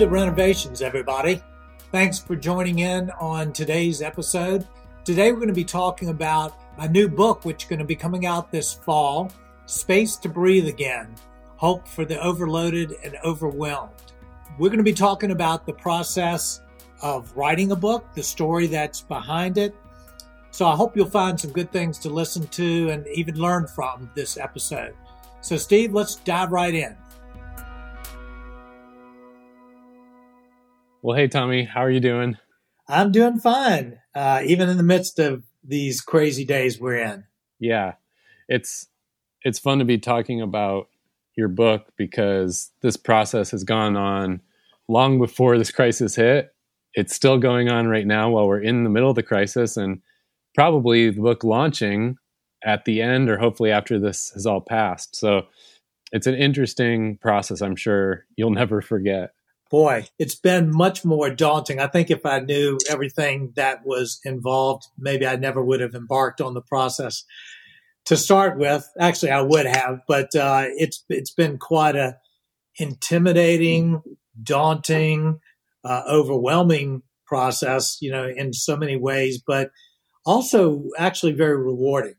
To Renovations, everybody. Thanks for joining in on today's episode. Today, we're going to be talking about a new book which is going to be coming out this fall Space to Breathe Again Hope for the Overloaded and Overwhelmed. We're going to be talking about the process of writing a book, the story that's behind it. So, I hope you'll find some good things to listen to and even learn from this episode. So, Steve, let's dive right in. Well, hey, Tommy, how are you doing? I'm doing fine, uh, even in the midst of these crazy days we're in. Yeah, it's it's fun to be talking about your book because this process has gone on long before this crisis hit. It's still going on right now while we're in the middle of the crisis, and probably the book launching at the end or hopefully after this has all passed. So it's an interesting process. I'm sure you'll never forget boy, it's been much more daunting. I think if I knew everything that was involved, maybe I never would have embarked on the process to start with. Actually, I would have, but uh, it's it's been quite a intimidating, daunting, uh, overwhelming process. You know, in so many ways, but also actually very rewarding.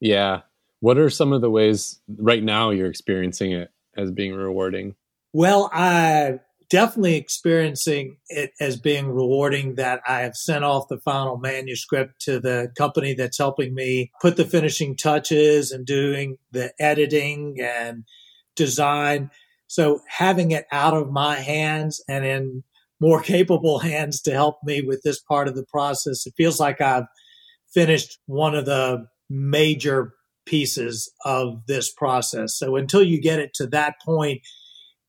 Yeah. What are some of the ways right now you're experiencing it as being rewarding? Well, I definitely experiencing it as being rewarding that I have sent off the final manuscript to the company that's helping me put the finishing touches and doing the editing and design. So having it out of my hands and in more capable hands to help me with this part of the process, it feels like I've finished one of the major pieces of this process. So until you get it to that point,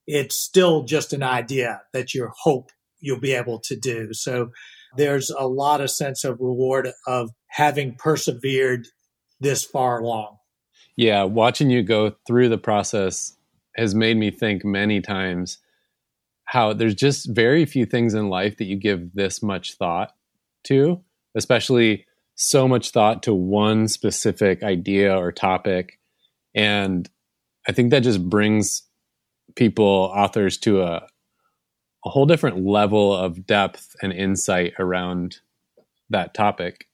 it's still just an idea that you hope you'll be able to do. So there's a lot of sense of reward of having persevered this far along. Yeah, watching you go through the process has made me think many times how there's just very few things in life that you give this much thought to, especially so much thought to one specific idea or topic. And I think that just brings people, authors, to a, a whole different level of depth and insight around that topic.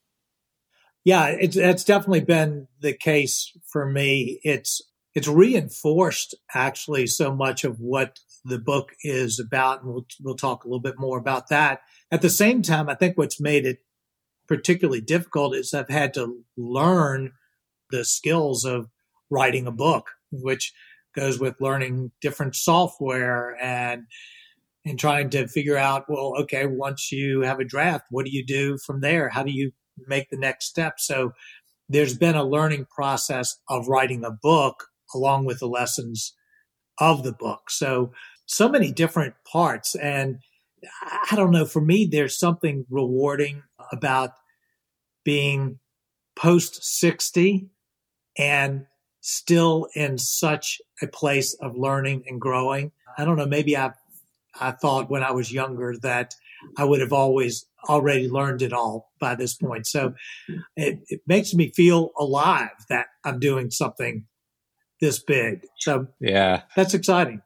Yeah, it's it's definitely been the case for me. It's it's reinforced actually so much of what the book is about, and we'll we'll talk a little bit more about that. At the same time, I think what's made it particularly difficult is I've had to learn the skills of writing a book, which goes with learning different software and and trying to figure out well okay once you have a draft what do you do from there? How do you make the next step? So there's been a learning process of writing a book along with the lessons of the book. So so many different parts. And i don't know for me there's something rewarding about being post 60 and still in such a place of learning and growing. I don't know, maybe I I thought when I was younger that I would have always already learned it all by this point. So it, it makes me feel alive that I'm doing something this big. So yeah, that's exciting.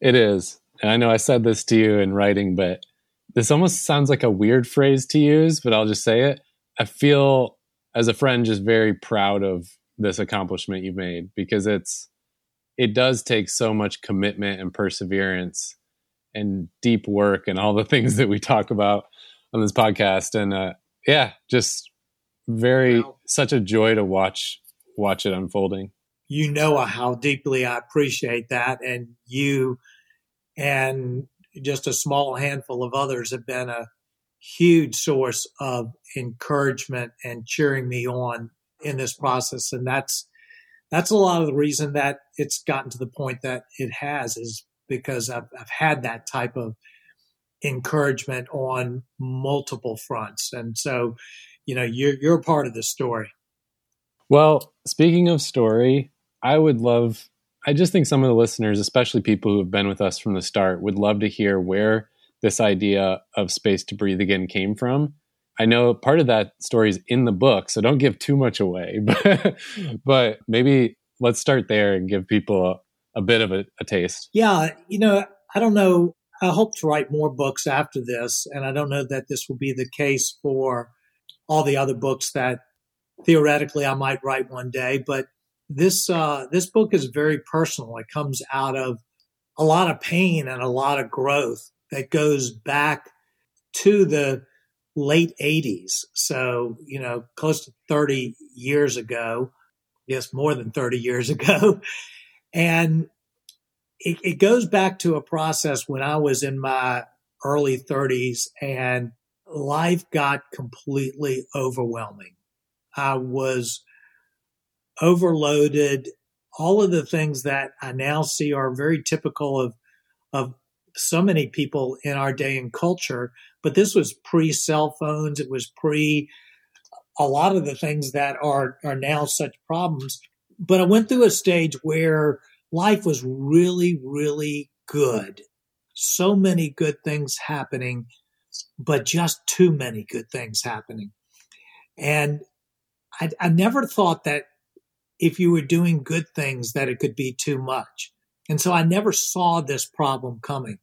It is. And I know I said this to you in writing, but this almost sounds like a weird phrase to use, but I'll just say it. I feel as a friend just very proud of this accomplishment you've made because it's it does take so much commitment and perseverance and deep work and all the things that we talk about on this podcast. And uh, yeah just very well, such a joy to watch watch it unfolding. You know how deeply i appreciate that. And you and just a small handful of others have been a huge source of encouragement and cheering me on in this process. And that's, that's a lot of the reason that it's gotten to the point that it has is because I've, I've had that type of encouragement on multiple fronts. And so, you know, you're, you're part of the story. Well, speaking of story, I would love, I just think some of the listeners, especially people who have been with us from the start, would love to hear where this idea of space to breathe again came from I know part of that story is in the book, so don't give too much away. But, but maybe let's start there and give people a, a bit of a, a taste. Yeah, you know, I don't know I hope to write more books after this, and I don't know that this will be the case for all the other books that theoretically I might write one day. But this uh, this book is very personal. It comes out of a lot of pain and a lot of growth that goes back to the late 80s. So, you know, close to 30 years ago, yes, more than 30 years ago. And it, it goes back to a process when I was in my early 30s and life got completely overwhelming. I was overloaded. All of the things that I now see are very typical of, of so many people in our day and culture. But this was pre cell phones. It was pre a lot of the things that are, are now such problems. But I went through a stage where life was really, really good. So many good things happening, but just too many good things happening. And I, I never thought that if you were doing good things that it could be too much. And so I never saw this problem coming.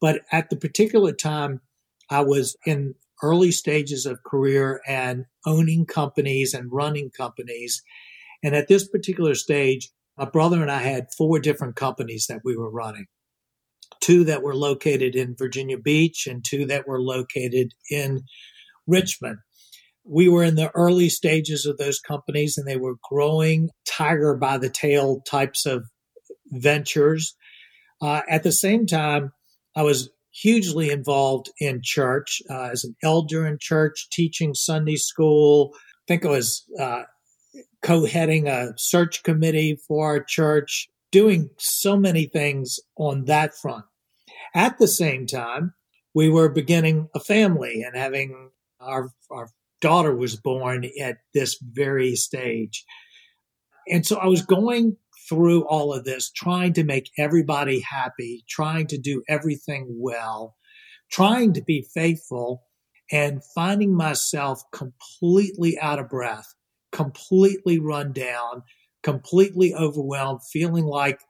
But at the particular time, I was in early stages of career and owning companies and running companies. And at this particular stage, my brother and I had four different companies that we were running two that were located in Virginia Beach and two that were located in Richmond. We were in the early stages of those companies and they were growing tiger by the tail types of ventures. Uh, at the same time, I was hugely involved in church uh, as an elder in church, teaching Sunday school. I think I was uh, co-heading a search committee for our church, doing so many things on that front. At the same time, we were beginning a family and having our, our daughter was born at this very stage. And so I was going through all of this, trying to make everybody happy, trying to do everything well, trying to be faithful, and finding myself completely out of breath completely run down, completely overwhelmed, feeling like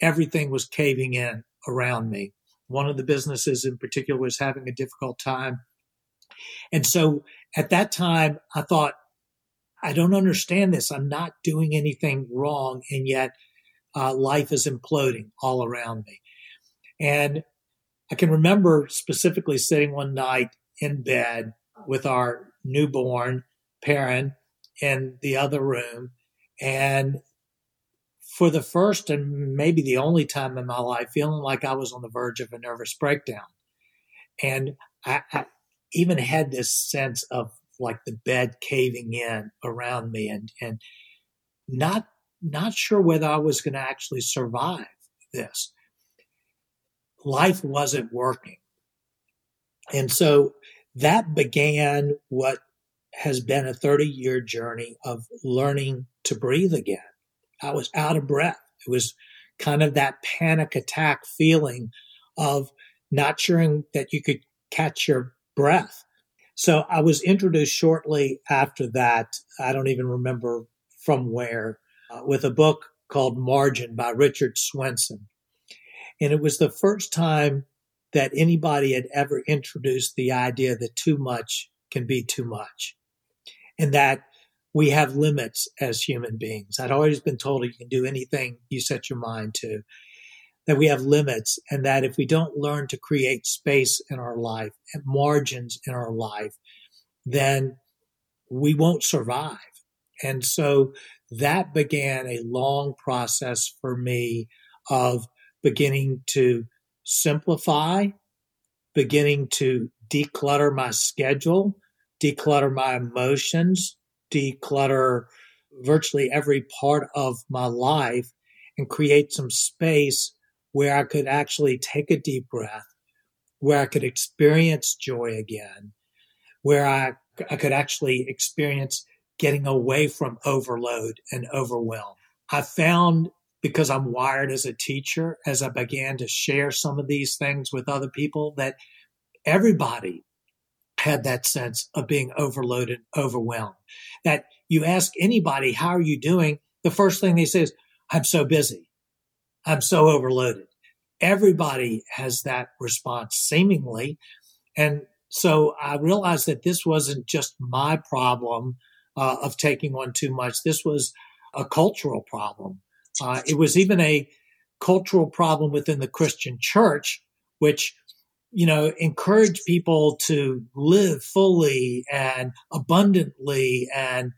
everything was caving in around me. One of the businesses in particular was having a difficult time. And so at that time, I thought, I don't understand this. I'm not doing anything wrong. And yet uh, life is imploding all around me. And I can remember specifically sitting one night in bed with our newborn Perrin in the other room. And for the first and maybe the only time in my life, feeling like I was on the verge of a nervous breakdown. And I, I even had this sense of like the bed caving in around me and, and not, not sure whether I was going to actually survive this. Life wasn't working. And so that began what has been a 30 year journey of learning to breathe again. I was out of breath. It was kind of that panic attack feeling of not sure that you could catch your breath. So I was introduced shortly after that. I don't even remember from where, uh, with a book called Margin by Richard Swenson. And it was the first time that anybody had ever introduced the idea that too much can be too much and that we have limits as human beings. I'd always been told you can do anything you set your mind to, that we have limits, and that if we don't learn to create space in our life and margins in our life, then we won't survive. And so that began a long process for me of beginning to simplify, beginning to declutter my schedule, declutter my emotions, declutter virtually every part of my life and create some space where I could actually take a deep breath, where I could experience joy again, where I, I could actually experience getting away from overload and overwhelm. I found because I'm wired as a teacher, as I began to share some of these things with other people, that everybody had that sense of being overloaded, overwhelmed. That you ask anybody, how are you doing? The first thing they say is, I'm so busy. I'm so overloaded. everybody has that response seemingly. And so I realized that this wasn't just my problem uh, of taking on too much. This was a cultural problem. Uh, it was even a cultural problem within the Christian church, which you know, encourage people to live fully and abundantly and,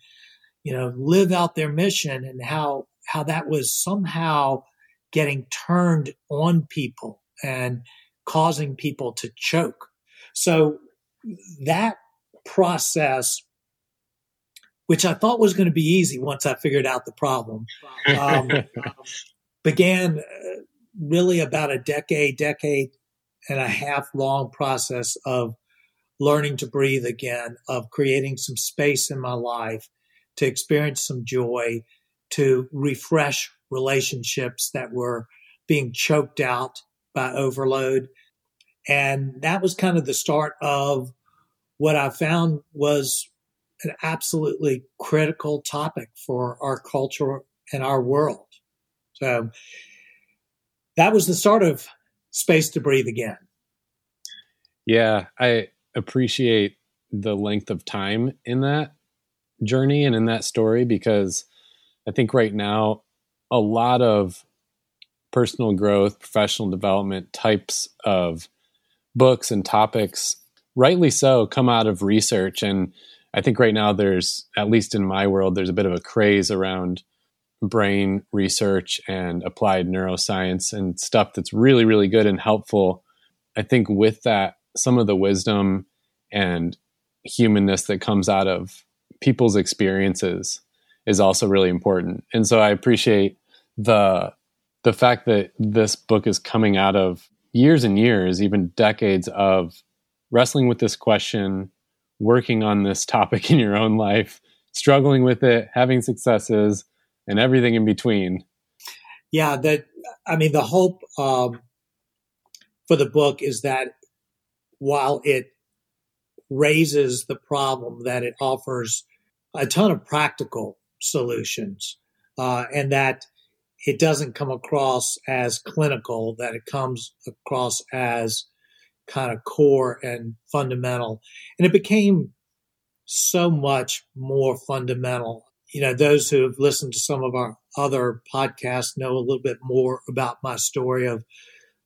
you know, live out their mission and how, how that was somehow getting turned on people and causing people to choke. So that process, which I thought was going to be easy once I figured out the problem, um, began uh, really about a decade, decade and a half long process of learning to breathe again, of creating some space in my life to experience some joy, to refresh relationships that were being choked out by overload. And that was kind of the start of what I found was an absolutely critical topic for our culture and our world. So that was the start of space to breathe again. Yeah, I appreciate the length of time in that journey and in that story because I think right now a lot of personal growth, professional development types of books and topics, rightly so, come out of research. And I think right now there's, at least in my world, there's a bit of a craze around brain research and applied neuroscience and stuff that's really, really good and helpful. I think with that, some of the wisdom and humanness that comes out of people's experiences is also really important. And so I appreciate the the fact that this book is coming out of years and years, even decades of wrestling with this question, working on this topic in your own life, struggling with it, having successes, and everything in between. Yeah, that I mean, the hope um, for the book is that while it raises the problem, that it offers a ton of practical solutions, uh, and that it doesn't come across as clinical, that it comes across as kind of core and fundamental. And it became so much more fundamental you know, those who have listened to some of our other podcasts know a little bit more about my story of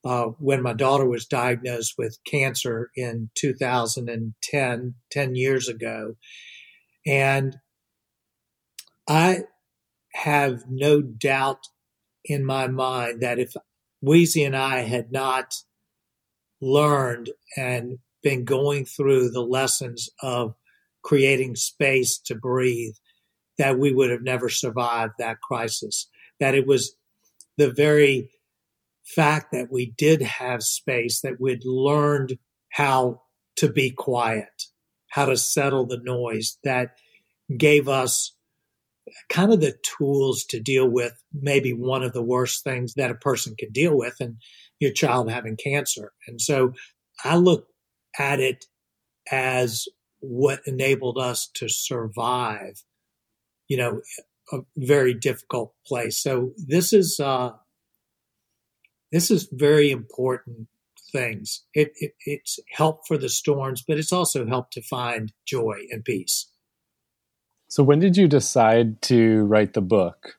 uh, when my daughter was diagnosed with cancer in 2010, 10 years ago. And I have no doubt in my mind that if Weezy and I had not learned and been going through the lessons of creating space to breathe, that we would have never survived that crisis. That it was the very fact that we did have space, that we'd learned how to be quiet, how to settle the noise, that gave us kind of the tools to deal with maybe one of the worst things that a person can deal with and your child having cancer. And so I look at it as what enabled us to survive you know, a very difficult place. So this is uh, this is very important things. It, it, it's help for the storms, but it's also help to find joy and peace. So when did you decide to write the book?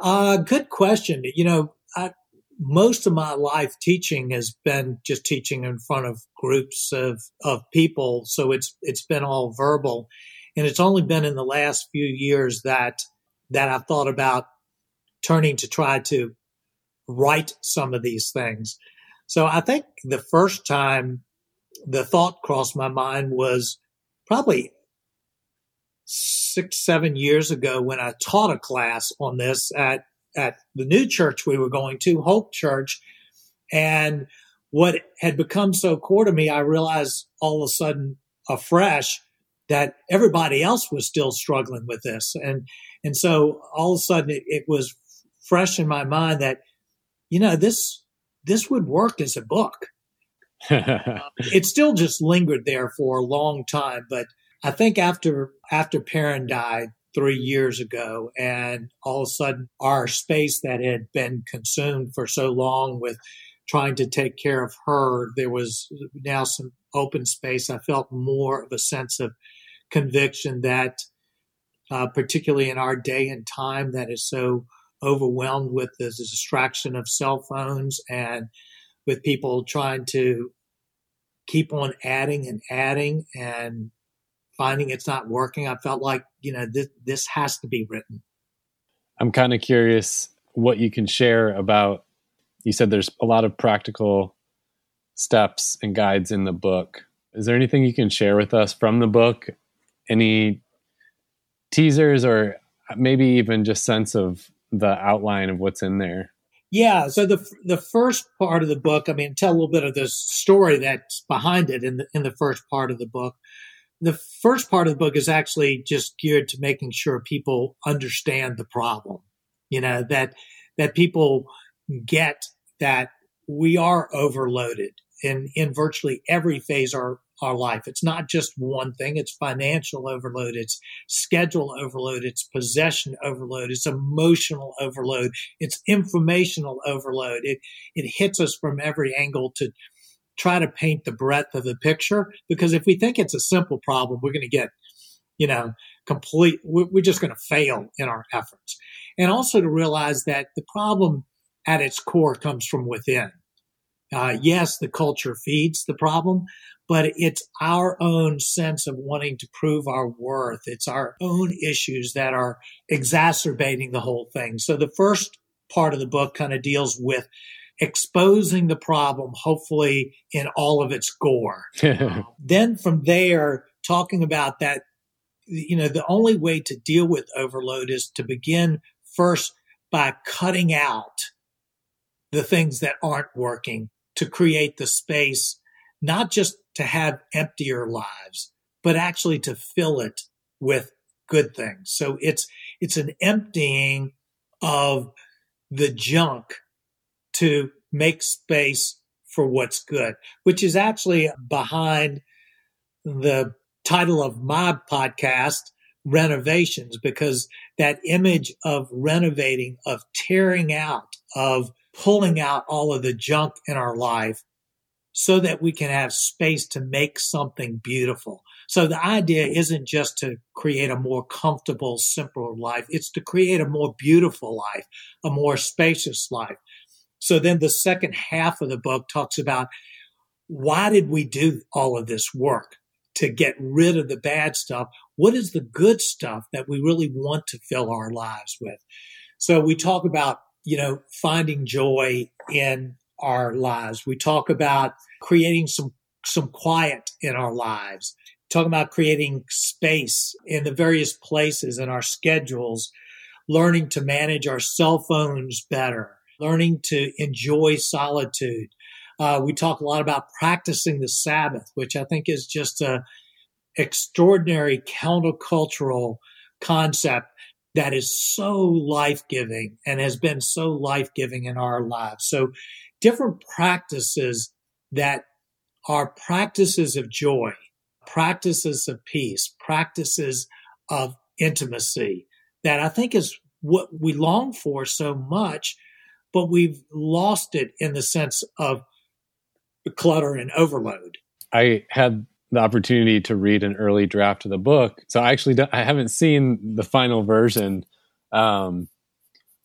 Uh, good question. You know, I, most of my life teaching has been just teaching in front of groups of, of people. So it's, it's been all verbal. And it's only been in the last few years that that I've thought about turning to try to write some of these things. So I think the first time the thought crossed my mind was probably six, seven years ago when I taught a class on this at, at the new church we were going to, Hope Church. And what had become so core to me, I realized all of a sudden afresh that everybody else was still struggling with this. And, and so all of a sudden it, it was fresh in my mind that, you know, this, this would work as a book. Um, it still just lingered there for a long time, but I think after, after Perrin died three years ago and all of a sudden our space that had been consumed for so long with trying to take care of her, there was now some open space. I felt more of a sense of conviction that, uh, particularly in our day and time that is so overwhelmed with the distraction of cell phones and with people trying to keep on adding and adding and finding it's not working, I felt like, you know, this, this has to be written. I'm kind of curious what you can share about you said there's a lot of practical steps and guides in the book. Is there anything you can share with us from the book? Any teasers or maybe even just sense of the outline of what's in there? Yeah, so the the first part of the book, I mean, tell a little bit of the story that's behind it in the in the first part of the book. The first part of the book is actually just geared to making sure people understand the problem. You know that that people get that we are overloaded in, in virtually every phase of our, our life. It's not just one thing. It's financial overload. It's schedule overload. It's possession overload. It's emotional overload. It's informational overload. It, it hits us from every angle to try to paint the breadth of the picture. Because if we think it's a simple problem, we're going to get, you know, complete, we're just going to fail in our efforts. And also to realize that the problem at its core comes from within. Uh, yes, the culture feeds the problem, but it's our own sense of wanting to prove our worth. It's our own issues that are exacerbating the whole thing. So the first part of the book kind of deals with exposing the problem, hopefully in all of its gore. then from there, talking about that, you know, the only way to deal with overload is to begin first by cutting out the things that aren't working to create the space, not just to have emptier lives, but actually to fill it with good things. So it's, it's an emptying of the junk to make space for what's good, which is actually behind the title of my podcast, Renovations, because that image of renovating, of tearing out, of pulling out all of the junk in our life so that we can have space to make something beautiful. So the idea isn't just to create a more comfortable, simpler life. It's to create a more beautiful life, a more spacious life. So then the second half of the book talks about why did we do all of this work to get rid of the bad stuff? What is the good stuff that we really want to fill our lives with? So we talk about you know, finding joy in our lives. We talk about creating some some quiet in our lives. Talking about creating space in the various places in our schedules, learning to manage our cell phones better, learning to enjoy solitude. Uh, we talk a lot about practicing the Sabbath, which I think is just a extraordinary countercultural concept that is so life giving and has been so life giving in our lives. So, different practices that are practices of joy, practices of peace, practices of intimacy that I think is what we long for so much, but we've lost it in the sense of clutter and overload. I had the opportunity to read an early draft of the book. So I actually I haven't seen the final version, um,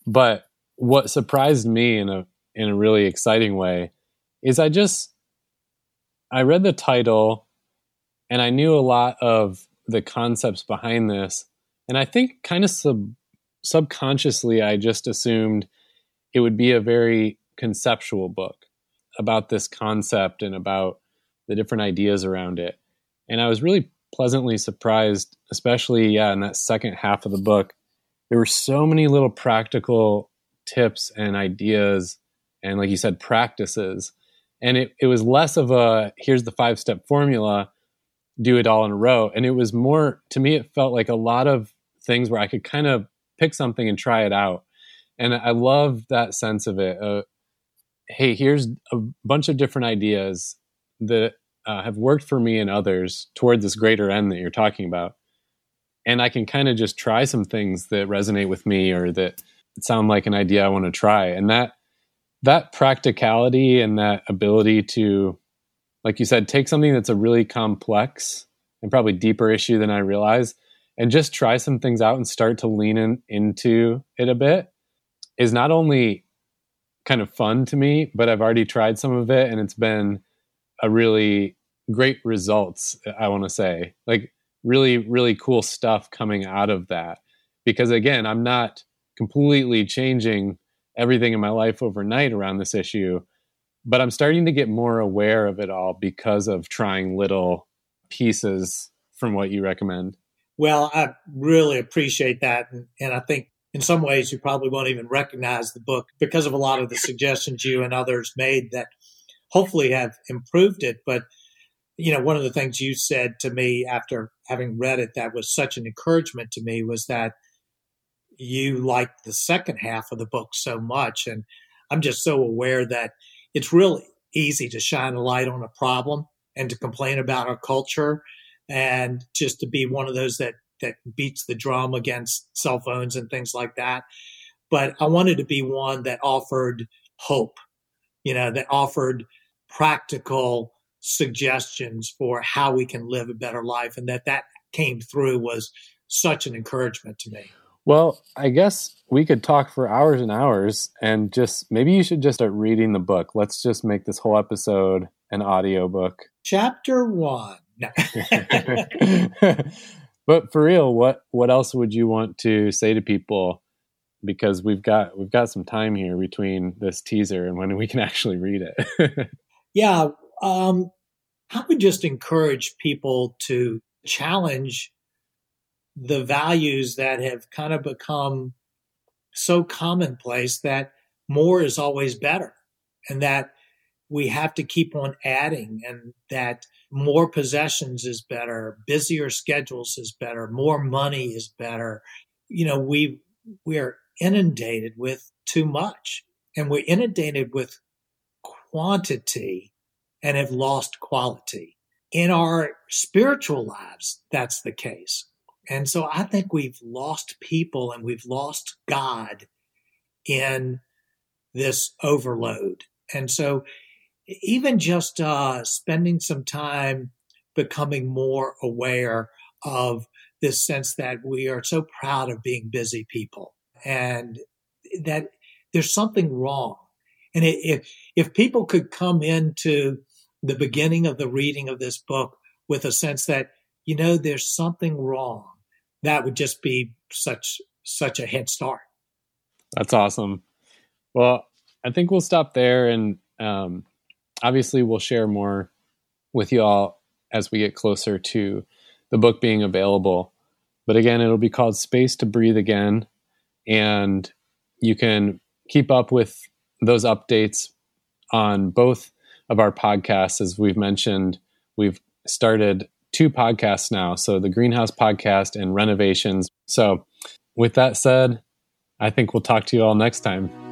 but what surprised me in a in a really exciting way is I just I read the title and I knew a lot of the concepts behind this, and I think kind of sub subconsciously I just assumed it would be a very conceptual book about this concept and about the different ideas around it. And I was really pleasantly surprised, especially, yeah, in that second half of the book. There were so many little practical tips and ideas, and like you said, practices. And it, it was less of a here's the five step formula, do it all in a row. And it was more, to me, it felt like a lot of things where I could kind of pick something and try it out. And I love that sense of it. Uh, hey, here's a bunch of different ideas that uh, have worked for me and others toward this greater end that you're talking about. And I can kind of just try some things that resonate with me or that sound like an idea I want to try. And that that practicality and that ability to, like you said, take something that's a really complex and probably deeper issue than I realize and just try some things out and start to lean in, into it a bit is not only kind of fun to me, but I've already tried some of it and it's been a really great results, I want to say. Like really, really cool stuff coming out of that. Because again, I'm not completely changing everything in my life overnight around this issue, but I'm starting to get more aware of it all because of trying little pieces from what you recommend. Well, I really appreciate that. And, and I think in some ways you probably won't even recognize the book because of a lot of the suggestions you and others made that hopefully have improved it. But, you know, one of the things you said to me after having read it that was such an encouragement to me was that you liked the second half of the book so much. And I'm just so aware that it's really easy to shine a light on a problem and to complain about our culture and just to be one of those that that beats the drum against cell phones and things like that. But I wanted to be one that offered hope, you know, that offered practical suggestions for how we can live a better life. And that that came through was such an encouragement to me. Well, I guess we could talk for hours and hours and just maybe you should just start reading the book. Let's just make this whole episode an audio book. Chapter one. No. but for real, what what else would you want to say to people? Because we've got we've got some time here between this teaser and when we can actually read it. yeah, um, I would just encourage people to challenge the values that have kind of become so commonplace that more is always better, and that we have to keep on adding, and that more possessions is better, busier schedules is better, more money is better. You know, we we're inundated with too much and we're inundated with quantity and have lost quality. In our spiritual lives, that's the case. And so I think we've lost people and we've lost God in this overload. And so even just uh, spending some time becoming more aware of this sense that we are so proud of being busy people and that there's something wrong. And if, if people could come into the beginning of the reading of this book with a sense that, you know, there's something wrong, that would just be such, such a head start. That's awesome. Well, I think we'll stop there and, um, obviously we'll share more with you all as we get closer to the book being available. But again, it'll be called Space to Breathe Again. And you can keep up with those updates on both of our podcasts. As we've mentioned, we've started two podcasts now. So the Greenhouse Podcast and Renovations. So, with that said, I think we'll talk to you all next time.